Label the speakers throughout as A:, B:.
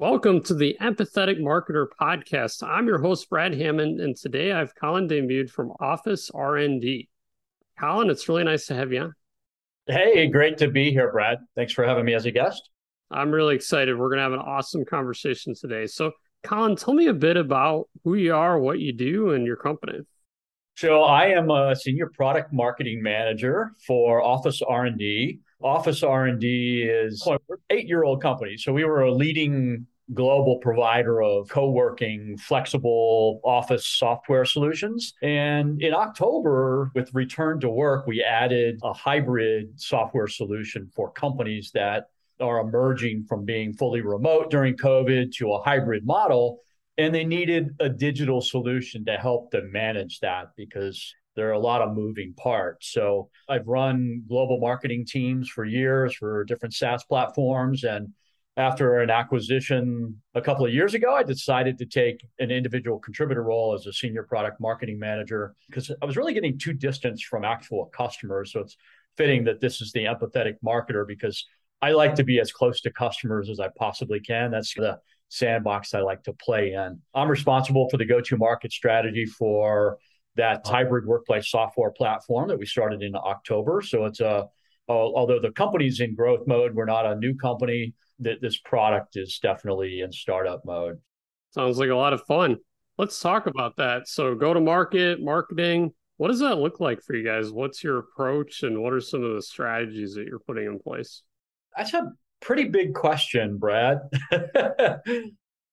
A: Welcome to the Empathetic Marketer podcast. I'm your host Brad Hammond, and today I have Colin Daymude from OfficeRnD. Colin, it's really nice to have you on.
B: Hey, great to be here, Brad. Thanks for having me as a guest.
A: I'm really excited. We're going to have an awesome conversation today. So, Colin, tell me a bit about who you are, what you do, and your company.
B: So, I am a senior product marketing manager for Office R&D. OfficeRnD is an eight-year-old company. So, we were a leading global provider of co-working flexible office software solutions and in october with return to work we added a hybrid software solution for companies that are emerging from being fully remote during covid to a hybrid model and they needed a digital solution to help them manage that because there are a lot of moving parts. So I've run global marketing teams for years for different SaaS platforms and after an acquisition a couple of years ago, I decided to take an individual contributor role as a senior product marketing manager because I was really getting too distant from actual customers. So it's fitting that this is the empathetic marketer because I like to be as close to customers as I possibly can. That's the sandbox I like to play in. I'm responsible for the go to market strategy for that hybrid workplace software platform that we started in October. So it's a, although the company's in growth mode, we're not a new company that this product is definitely in startup mode.
A: Sounds like a lot of fun. Let's talk about that. So, go to market, marketing. What does that look like for you guys? What's your approach and what are some of the strategies that you're putting in place?
B: That's a pretty big question, Brad.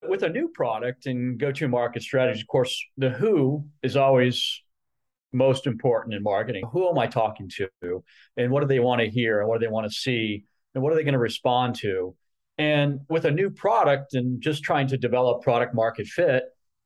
B: With a new product and go to market strategy, of course, the who is always most important in marketing. Who am I talking to? And what do they want to hear? And what do they want to see? And what are they going to respond to? And with a new product and just trying to develop product market fit,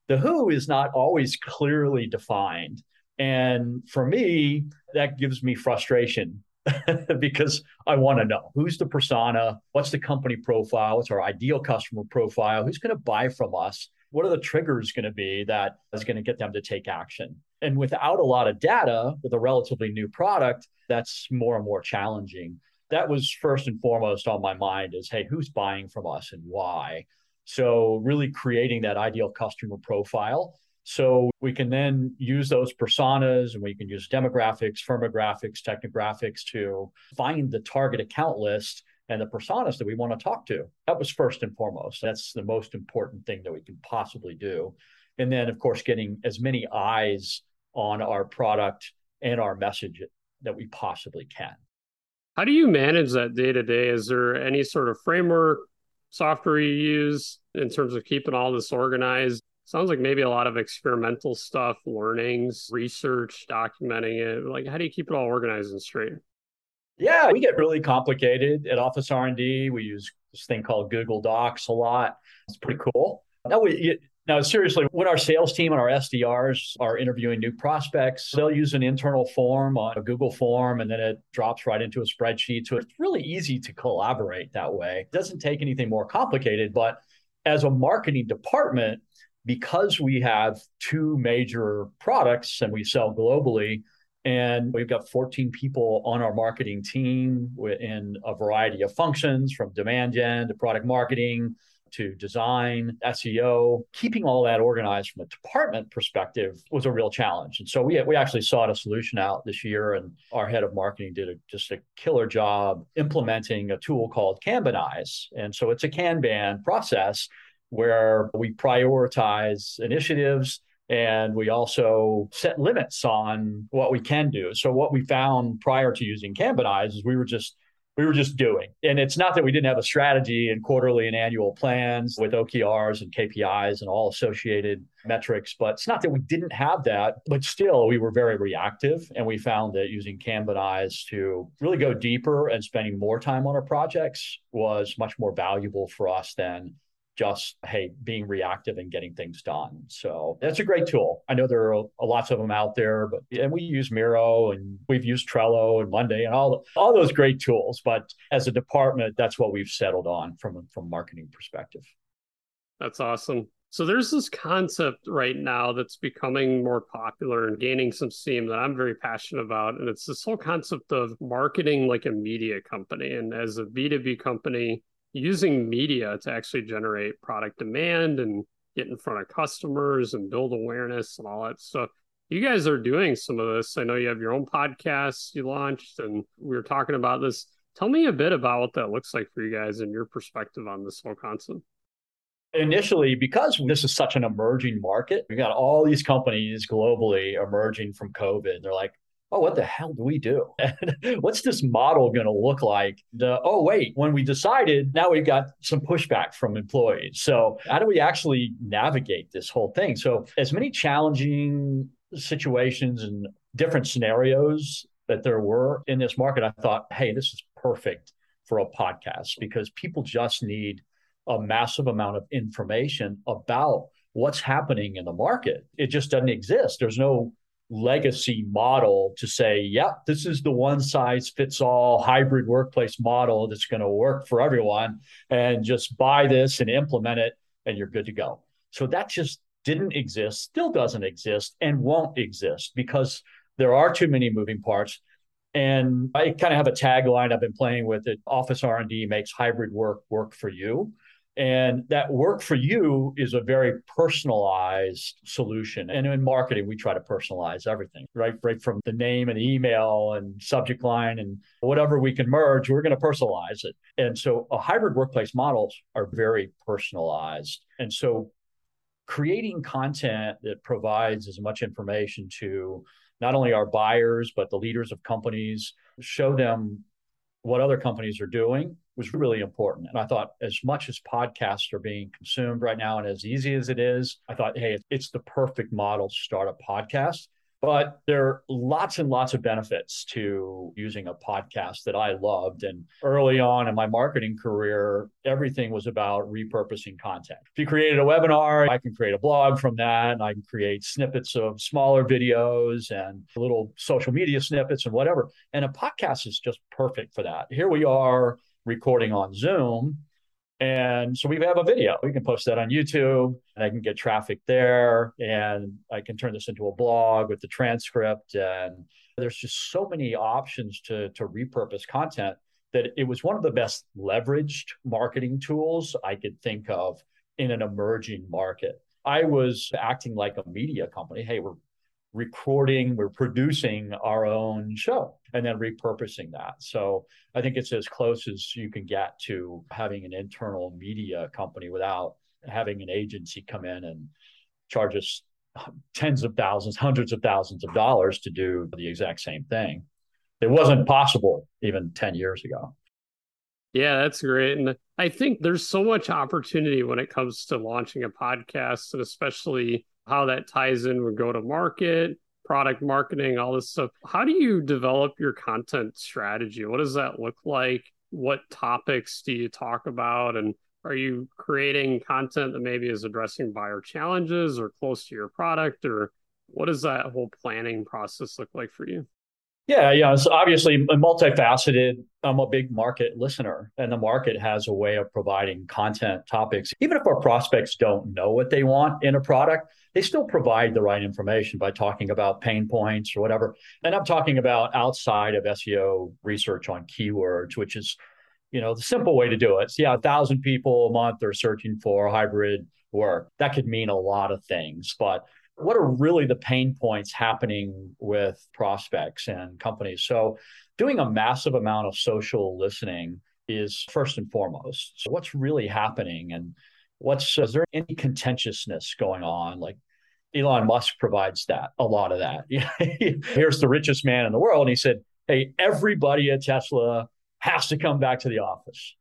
B: the who is not always clearly defined. And for me, that gives me frustration because I want to know who's the persona, what's the company profile, what's our ideal customer profile, who's going to buy from us, what are the triggers going to be that is going to get them to take action. And without a lot of data with a relatively new product, that's more and more challenging. That was first and foremost on my mind is hey who's buying from us and why? So really creating that ideal customer profile. So we can then use those personas and we can use demographics firmographics technographics to find the target account list and the personas that we want to talk to. That was first and foremost. That's the most important thing that we can possibly do. And then of course getting as many eyes on our product and our message that we possibly can
A: how do you manage that day to day? Is there any sort of framework software you use in terms of keeping all this organized? Sounds like maybe a lot of experimental stuff, learnings, research, documenting it. Like, how do you keep it all organized and straight?
B: Yeah, we get really complicated at OfficeRnD. We use this thing called Google Docs a lot. It's pretty cool. Now we now, seriously, when our sales team and our SDRs are interviewing new prospects, they'll use an internal form on a Google form and then it drops right into a spreadsheet. So it's really easy to collaborate that way. It doesn't take anything more complicated. But as a marketing department, because we have two major products and we sell globally, and we've got 14 people on our marketing team in a variety of functions from demand gen to product marketing to design, SEO, keeping all that organized from a department perspective was a real challenge. And so we, we actually sought a solution out this year, and our head of marketing did a, just a killer job implementing a tool called Kanbanize. And so it's a Kanban process where we prioritize initiatives and we also set limits on what we can do. So what we found prior to using Kanbanize is we were just we were just doing. And it's not that we didn't have a strategy and quarterly and annual plans with OKRs and KPIs and all associated metrics, but it's not that we didn't have that, but still we were very reactive. And we found that using Kanbanize to really go deeper and spending more time on our projects was much more valuable for us than just hey being reactive and getting things done so that's a great tool i know there are lots of them out there but and we use miro and we've used trello and monday and all all those great tools but as a department that's what we've settled on from from marketing perspective
A: that's awesome so there's this concept right now that's becoming more popular and gaining some steam that I'm very passionate about. And it's this whole concept of marketing like a media company. And as a B2B company, using media to actually generate product demand and get in front of customers and build awareness and all that stuff. You guys are doing some of this. I know you have your own podcast you launched, and we were talking about this. Tell me a bit about what that looks like for you guys and your perspective on this whole concept.
B: Initially, because this is such an emerging market, we got all these companies globally emerging from COVID. They're like, oh, what the hell do we do? What's this model going to look like? Oh, wait, when we decided, now we've got some pushback from employees. So, how do we actually navigate this whole thing? So, as many challenging situations and different scenarios that there were in this market, I thought, hey, this is perfect for a podcast because people just need a massive amount of information about what's happening in the market. It just doesn't exist. There's no legacy model to say, yep, this is the one size fits all hybrid workplace model that's going to work for everyone, and just buy this and implement it, and you're good to go. So that just didn't exist, still doesn't exist, and won't exist because there are too many moving parts. And I kind of have a tagline I've been playing with it OfficeRnD makes hybrid work work for you. And that work for you is a very personalized solution. And in marketing, we try to personalize everything, right? Right from the name and email and subject line and whatever we can merge, we're going to personalize it. And so a hybrid workplace models are very personalized. And so creating content that provides as much information to not only our buyers, but the leaders of companies, show them what other companies are doing was really important. And I thought, as much as podcasts are being consumed right now, and as easy as it is, I thought, hey, it's the perfect model to start a podcast. But there are lots and lots of benefits to using a podcast that I loved. And early on in my marketing career, everything was about repurposing content. If you created a webinar, I can create a blog from that, and I can create snippets of smaller videos and little social media snippets and whatever. And a podcast is just perfect for that. Here we are recording on Zoom and so we have a video. We can post that on YouTube and I can get traffic there and I can turn this into a blog with the transcript. And there's just so many options to, to repurpose content that it was one of the best leveraged marketing tools I could think of in an emerging market. I was acting like a media company. Hey, we're recording, we're producing our own show and then repurposing that. So I think it's as close as you can get to having an internal media company without having an agency come in and charge us tens of thousands, hundreds of thousands of dollars to do the exact same thing. It wasn't possible even 10 years ago.
A: Yeah, that's great. And I think there's so much opportunity when it comes to launching a podcast and especially how that ties in with go to market, product marketing, all this stuff. How do you develop your content strategy? What does that look like? What topics do you talk about? And are you creating content that maybe is addressing buyer challenges or close to your product? Or what does that whole planning process look like for you?
B: Yeah, yeah. It's obviously multifaceted. I'm a big market listener, and the market has a way of providing content topics. Even if our prospects don't know what they want in a product, they still provide the right information by talking about pain points or whatever. And I'm talking about outside of SEO research on keywords, which is, you know, the simple way to do it. So yeah, a thousand people a month are searching for hybrid work. That could mean a lot of things, but what are really the pain points happening with prospects and companies? So, doing a massive amount of social listening is first and foremost. So, what's really happening and what's uh, is there any contentiousness going on? Like Elon Musk provides that a lot of that. Here's the richest man in the world, and he said, "Hey, everybody at Tesla has to come back to the office."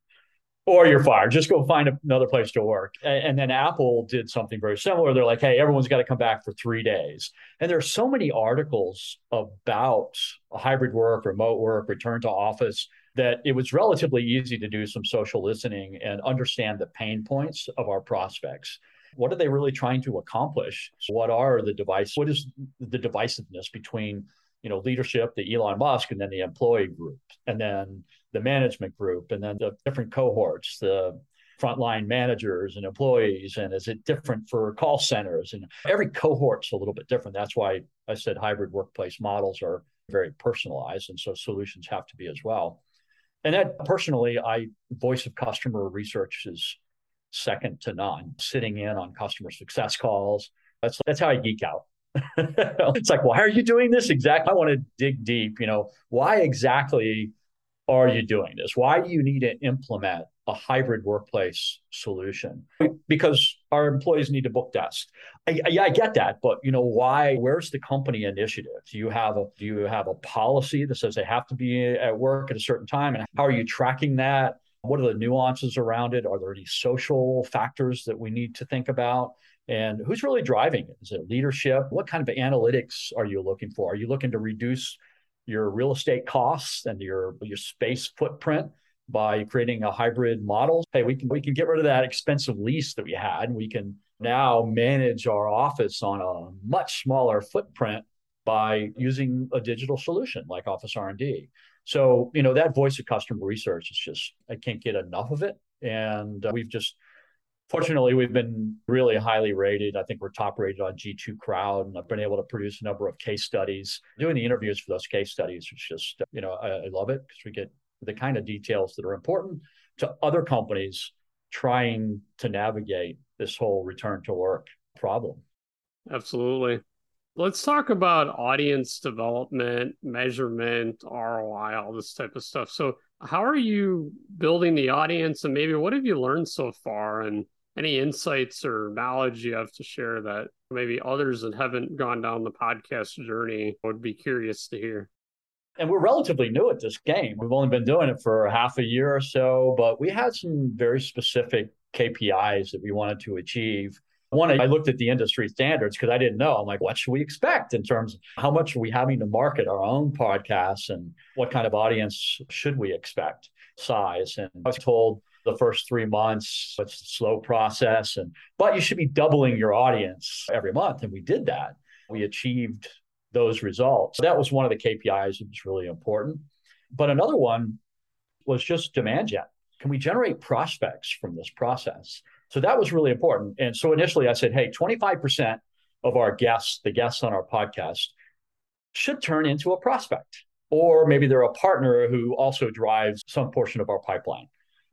B: Or you're fired. Just go find another place to work. And then Apple did something very similar. They're like, hey, everyone's got to come back for three days. And there are so many articles about hybrid work, remote work, return to office that it was relatively easy to do some social listening and understand the pain points of our prospects. What are they really trying to accomplish? What are the device? What is the divisiveness between you know leadership, the Elon Musk, and then the employee group, and then the management group and then the different cohorts, the frontline managers and employees and is it different for call centers and every cohort's a little bit different that's why i said hybrid workplace models are very personalized and so solutions have to be as well And that personally, I voice of customer research is second to none. Sitting in on customer success calls. That's that's how I geek out. it's like, why are you doing this exactly? I want to dig deep. You know, why exactly are you doing this? Why do you need to implement a hybrid workplace solution? Because our employees need to book desks. I, yeah, I get that, but you know, why? Where's the company initiative? Do you have a do you have a policy that says they have to be at work at a certain time, and how are you tracking that? What are the nuances around it? Are there any social factors that we need to think about? And who's really driving it? Is it leadership? What kind of analytics are you looking for? Are you looking to reduce your real estate costs and your your space footprint by creating a hybrid model? Hey, we can we can get rid of that expensive lease that we had, and we can now manage our office on a much smaller footprint by using a digital solution like OfficeRnD. So, you know, that voice of customer research is just I can't get enough of it and uh, we've just fortunately, we've been really highly rated. I think we're top rated on G2 Crowd, and I've been able to produce a number of case studies. Doing the interviews for those case studies is just, you know, I, I love it because we get the kind of details that are important to other companies trying to navigate this whole return to work problem.
A: Absolutely. Let's talk about audience development, measurement, ROI, all this type of stuff. So, how are you building the audience, and maybe what have you learned so far? And any insights or knowledge you have to share that maybe others that haven't gone down the podcast journey would be curious to hear?
B: And we're relatively new at this game. We've only been doing it for half a year or so, but we had some very specific KPIs that we wanted to achieve. One, I looked at the industry standards because I didn't know. I'm like, what should we expect in terms of how much are we having to market our own podcasts and what kind of audience should we expect, size? And I was told the first three months. It's a slow process, and but you should be doubling your audience every month, and we did that. We achieved those results. That was one of the KPIs that was really important. But another one was just demand gen. Can we generate prospects from this process? So that was really important. And so initially I said, hey, 25% of our guests, the guests on our podcast, should turn into a prospect. Or maybe they're a partner who also drives some portion of our pipeline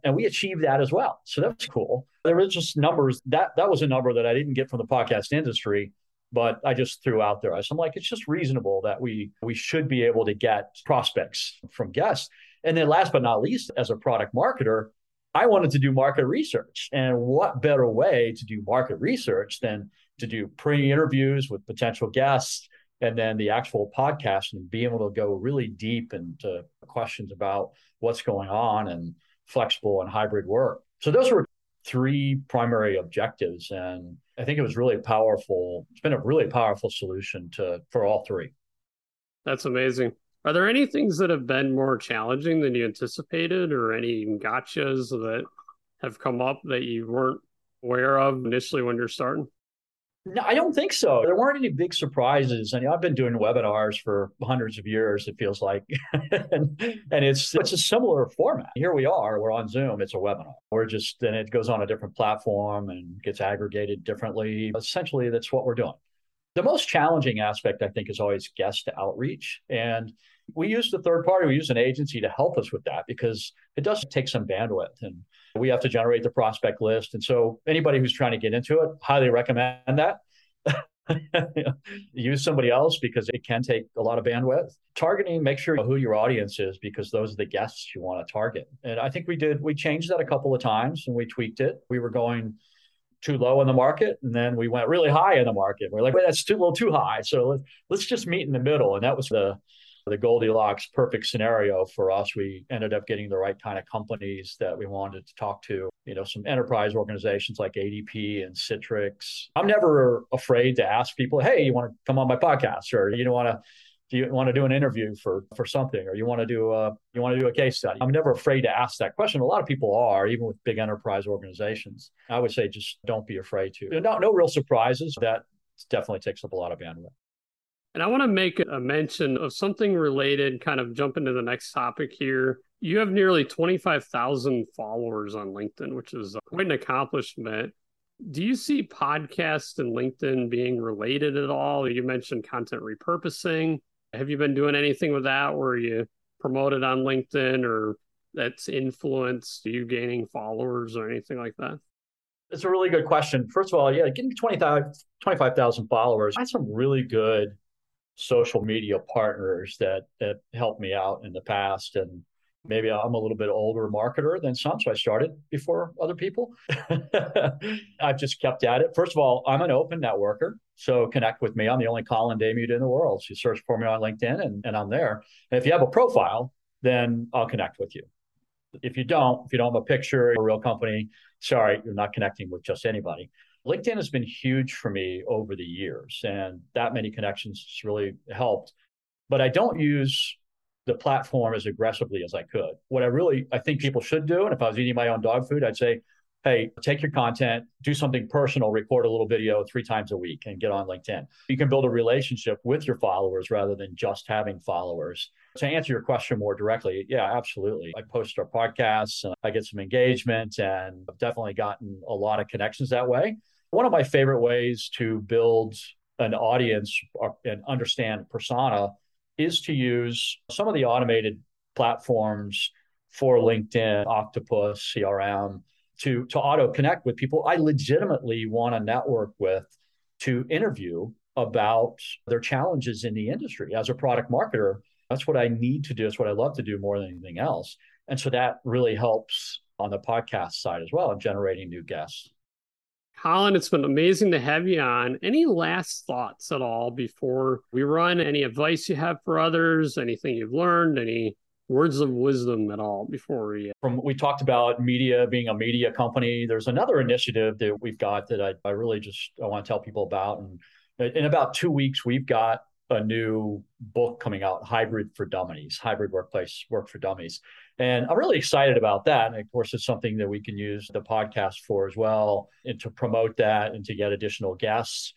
B: and we achieved that as well. So that's cool. There was just numbers that that was a number that I didn't get from the podcast industry, but I just threw out there. So I'm like, it's just reasonable that we we should be able to get prospects from guests. And then last but not least, as a product marketer, I wanted to do market research. And what better way to do market research than to do pre-interviews with potential guests and then the actual podcast and be able to go really deep into questions about what's going on and flexible and hybrid work. So those were three primary objectives. And I think it was really powerful. It's been a really powerful solution to for all three.
A: That's amazing. Are there any things that have been more challenging than you anticipated or any gotchas that have come up that you weren't aware of initially when you're starting?
B: No, I don't think so. There weren't any big surprises. I mean, I've been doing webinars for hundreds of years. It feels like, and, and it's it's a similar format. Here we are. We're on Zoom. It's a webinar. We're just and it goes on a different platform and gets aggregated differently. Essentially, that's what we're doing. The most challenging aspect, I think, is always guest outreach, and we use the third party. We use an agency to help us with that because it does take some bandwidth and we have to generate the prospect list. And so anybody who's trying to get into it, highly recommend that. use somebody else because it can take a lot of bandwidth. Targeting, make sure you know who your audience is because those are the guests you want to target. And I think we did, we changed that a couple of times and we tweaked it. We were going too low in the market and then we went really high in the market. We're like, wait, that's too a little too high. So let's, let's just meet in the middle. And that was the the Goldilocks perfect scenario for us. We ended up getting the right kind of companies that we wanted to talk to. You know, some enterprise organizations like ADP and Citrix. I'm never afraid to ask people, "Hey, you want to come on my podcast, or you don't want to." Do you want to do an interview for for something, or you want to do a you want to do a case study? I'm never afraid to ask that question. A lot of people are, even with big enterprise organizations. I would say just don't be afraid to. No, no real surprises. That definitely takes up a lot of bandwidth.
A: And I want to make a mention of something related, kind of jump into the next topic here. You have nearly 25,000 followers on LinkedIn, which is quite an accomplishment. Do you see podcasts and LinkedIn being related at all? You mentioned content repurposing. Have you been doing anything with that where you promote it on LinkedIn or that's influenced you gaining followers or anything like that?
B: It's a really good question. First of all, yeah, getting 25,000 followers. I had some really good social media partners that that helped me out in the past and maybe I'm a little bit older marketer than some, so I started before other people. I've just kept at it. First of all, I'm an open networker, so connect with me. I'm the only Colin Daymude in the world. So you search for me on LinkedIn, and, and I'm there. And if you have a profile, then I'll connect with you. If you don't, if you don't have a picture, a real company, sorry, you're not connecting with just anybody. LinkedIn has been huge for me over the years, and that many connections has really helped. But I don't use the platform as aggressively as I could. What I really I think people should do, and if I was eating my own dog food, I'd say, hey, take your content, do something personal, record a little video three times a week, and get on LinkedIn. You can build a relationship with your followers rather than just having followers. To answer your question more directly, yeah, absolutely. I post our podcasts, and I get some engagement, and I've definitely gotten a lot of connections that way. One of my favorite ways to build an audience and understand persona is to use some of the automated platforms for LinkedIn, Octopus, CRM to, to auto connect with people I legitimately want to network with to interview about their challenges in the industry. As a product marketer, that's what I need to do. It's what I love to do more than anything else. And so that really helps on the podcast side as well, in generating new guests.
A: Colin, it's been amazing to have you on. Any last thoughts at all before we run? Any advice you have for others? Anything you've learned? Any words of wisdom at all before we?
B: Uh, From we talked about media being a media company. There's another initiative that we've got that I, I really just I want to tell people about. And in about two weeks, we've got a new book coming out, Hybrid for Dummies, Hybrid Workplace Work for Dummies. And I'm really excited about that. And of course, it's something that we can use the podcast for as well and to promote that and to get additional guests.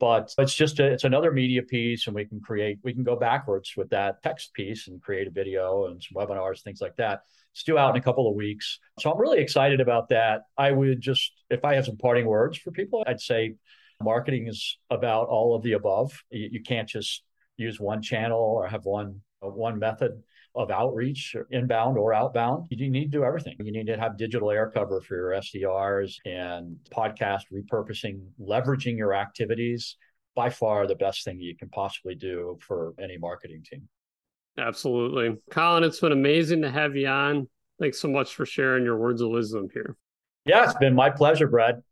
B: But it's just a, it's another media piece, and we can create we can go backwards with that text piece and create a video and some webinars, things like that. It's due out in a couple of weeks, so I'm really excited about that. I would just, if I have some parting words for people, I'd say marketing is about all of the above. You, you can't just use one channel or have one one method of outreach, inbound or outbound. You need to do everything. You need to have digital air cover for your SDRs and podcast repurposing, leveraging your activities. By far, the best thing you can possibly do for any marketing team.
A: Absolutely. Colin, it's been amazing to have you on. Thanks so much for sharing your words of wisdom here.
B: Yeah, it's been my pleasure, Brad.